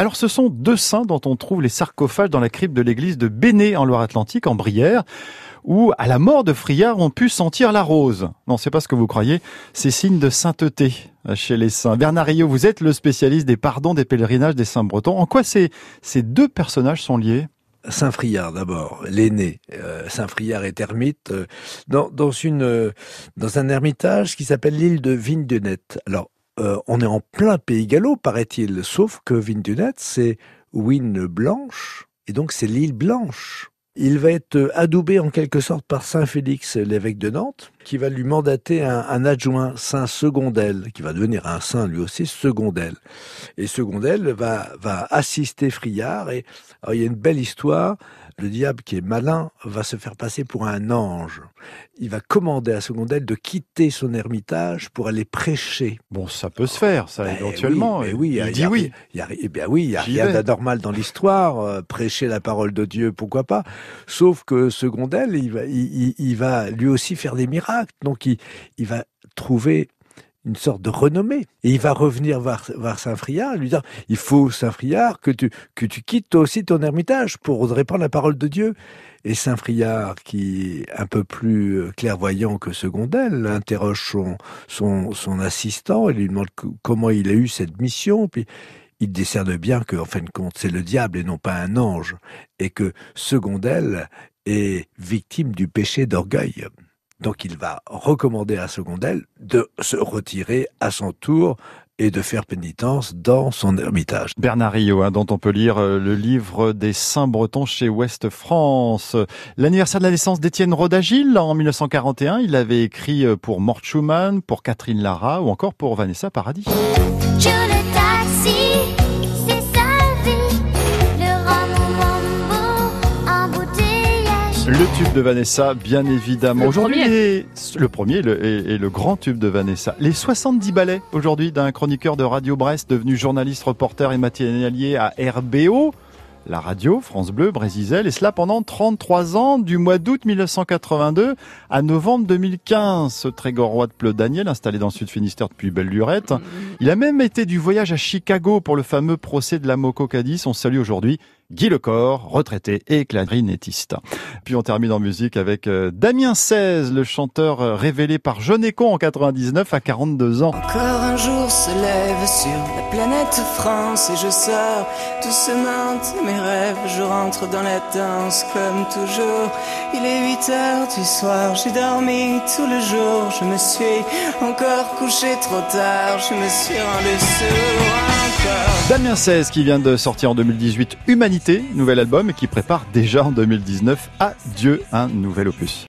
Alors ce sont deux saints dont on trouve les sarcophages dans la crypte de l'église de Béné en Loire-Atlantique, en Brière où, à la mort de Friard, on pu sentir la rose. Non, c'est pas ce que vous croyez, c'est signe de sainteté chez les saints. Bernard Rio, vous êtes le spécialiste des pardons des pèlerinages des saints bretons. En quoi ces, ces deux personnages sont liés? Saint Friard d'abord, l'aîné. Euh, Saint Friard est ermite euh, euh, dans un ermitage qui s'appelle l'île de Vindenet. Alors, on est en plein pays gallo, paraît-il, sauf que Vindenet, c'est Wine blanche, et donc c'est l'île blanche. Il va être adoubé en quelque sorte par Saint Félix, l'évêque de Nantes, qui va lui mandater un, adjoint, Saint Secondel, qui va devenir un saint lui aussi, Secondel. Et Secondel va, va assister Friard. Et alors, il y a une belle histoire le diable qui est malin va se faire passer pour un ange. Il va commander à Secondel de quitter son ermitage pour aller prêcher. Bon, ça peut se faire, ça, ben éventuellement. Oui, oui, il dit oui. Il eh bien oui, il y a rien d'anormal dans l'histoire. Euh, prêcher la parole de Dieu, pourquoi pas Sauf que Secondel, il va, il, va lui aussi faire des miracles. Donc, il, va trouver une sorte de renommée. Et il va revenir voir, Saint-Friard lui dire, il faut, Saint-Friard, que tu, que tu quittes toi aussi ton ermitage pour répandre la parole de Dieu. Et Saint-Friard, qui est un peu plus euh, clairvoyant que Secondel, interroge son, son, son assistant et lui demande comment il a eu cette mission. Puis il décerne bien que, en fin de compte, c'est le diable et non pas un ange. Et que Secondel est victime du péché d'orgueil. Donc il va recommander à Secondel de se retirer à son tour et de faire pénitence dans son ermitage. Bernard Rio, hein, dont on peut lire euh, le livre des Saints Bretons chez Ouest France. L'anniversaire de la naissance d'Étienne Rodagil en 1941, il avait écrit euh, pour Mort Schumann, pour Catherine Lara ou encore pour Vanessa Paradis. Le tube de Vanessa, bien évidemment. Aujourd'hui, le premier et le grand tube de Vanessa. Les 70 ballets aujourd'hui d'un chroniqueur de Radio Brest devenu journaliste, reporter et matérialier à RBO la radio, France Bleu, Brésisel, et cela pendant 33 ans, du mois d'août 1982 à novembre 2015. Ce Trégor roi de Pleu Daniel, installé dans le sud Finistère depuis belle lurette. Il a même été du voyage à Chicago pour le fameux procès de la Moco Cadiz. On salue aujourd'hui Guy Lecor, retraité et clarinettiste. Puis on termine en musique avec euh, Damien 16, le chanteur euh, révélé par Eco en 99 à 42 ans. Encore un jour se lève sur la planète France et je sors doucement de mes rêves. Je rentre dans la danse comme toujours. Il est 8 heures du soir, j'ai dormi tout le jour. Je me suis encore couché trop tard, je me suis rendu sourd. Damien 16 qui vient de sortir en 2018 Humanité, nouvel album et qui prépare déjà en 2019 à Dieu un nouvel opus.